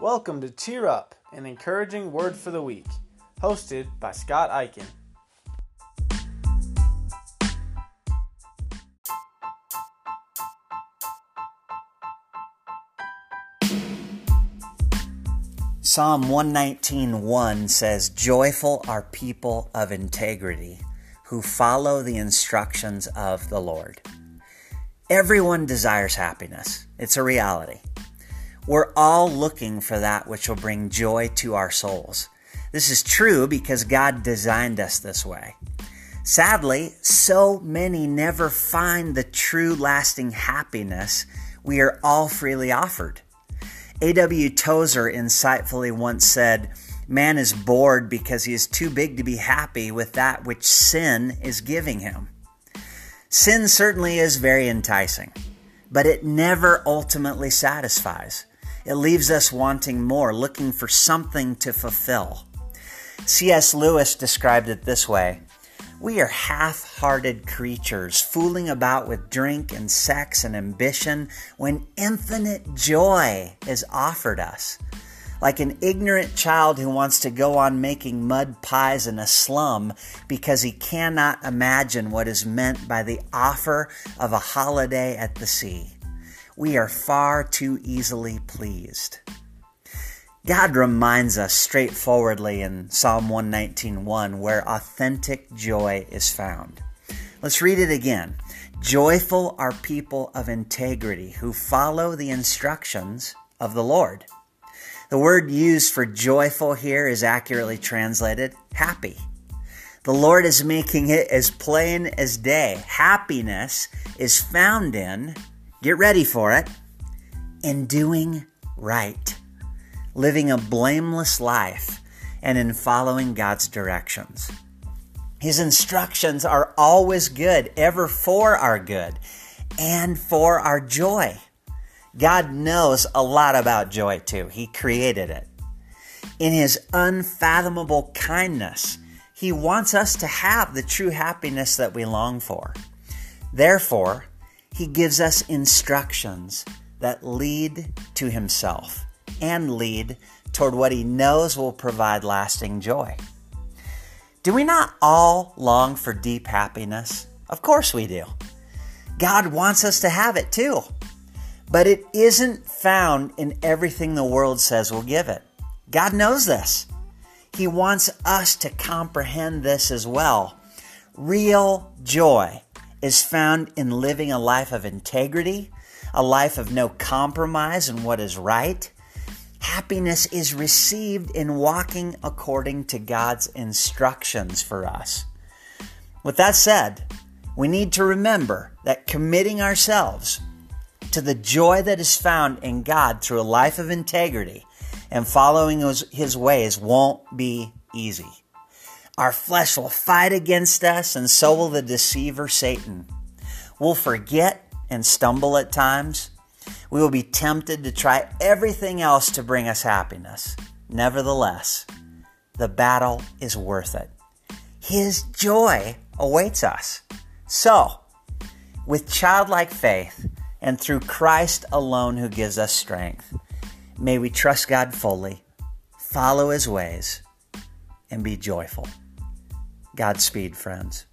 Welcome to Cheer Up, an encouraging word for the week, hosted by Scott Eichen. Psalm 119:1 says, "Joyful are people of integrity who follow the instructions of the Lord." Everyone desires happiness. It's a reality. We're all looking for that which will bring joy to our souls. This is true because God designed us this way. Sadly, so many never find the true lasting happiness we are all freely offered. A.W. Tozer insightfully once said, Man is bored because he is too big to be happy with that which sin is giving him. Sin certainly is very enticing, but it never ultimately satisfies. It leaves us wanting more, looking for something to fulfill. C.S. Lewis described it this way we are half hearted creatures fooling about with drink and sex and ambition when infinite joy is offered us. Like an ignorant child who wants to go on making mud pies in a slum because he cannot imagine what is meant by the offer of a holiday at the sea. We are far too easily pleased. God reminds us straightforwardly in Psalm 119:1 where authentic joy is found. Let's read it again. Joyful are people of integrity who follow the instructions of the Lord. The word used for joyful here is accurately translated happy. The Lord is making it as plain as day. Happiness is found in, get ready for it, in doing right living a blameless life, and in following God's directions. His instructions are always good, ever for our good and for our joy. God knows a lot about joy too. He created it. In His unfathomable kindness, He wants us to have the true happiness that we long for. Therefore, He gives us instructions that lead to Himself and lead toward what He knows will provide lasting joy. Do we not all long for deep happiness? Of course we do. God wants us to have it too. But it isn't found in everything the world says will give it. God knows this. He wants us to comprehend this as well. Real joy is found in living a life of integrity, a life of no compromise in what is right, Happiness is received in walking according to God's instructions for us. With that said, we need to remember that committing ourselves to the joy that is found in God through a life of integrity and following his, ways won't be easy. Our flesh will fight against us, and so will the deceiver Satan. We'll forget and stumble at times, we will be tempted to try everything else to bring us happiness. Nevertheless, the battle is worth it. His joy awaits us. So, with childlike faith and through Christ alone who gives us strength, may we trust God fully, follow his ways, and be joyful. Godspeed, friends.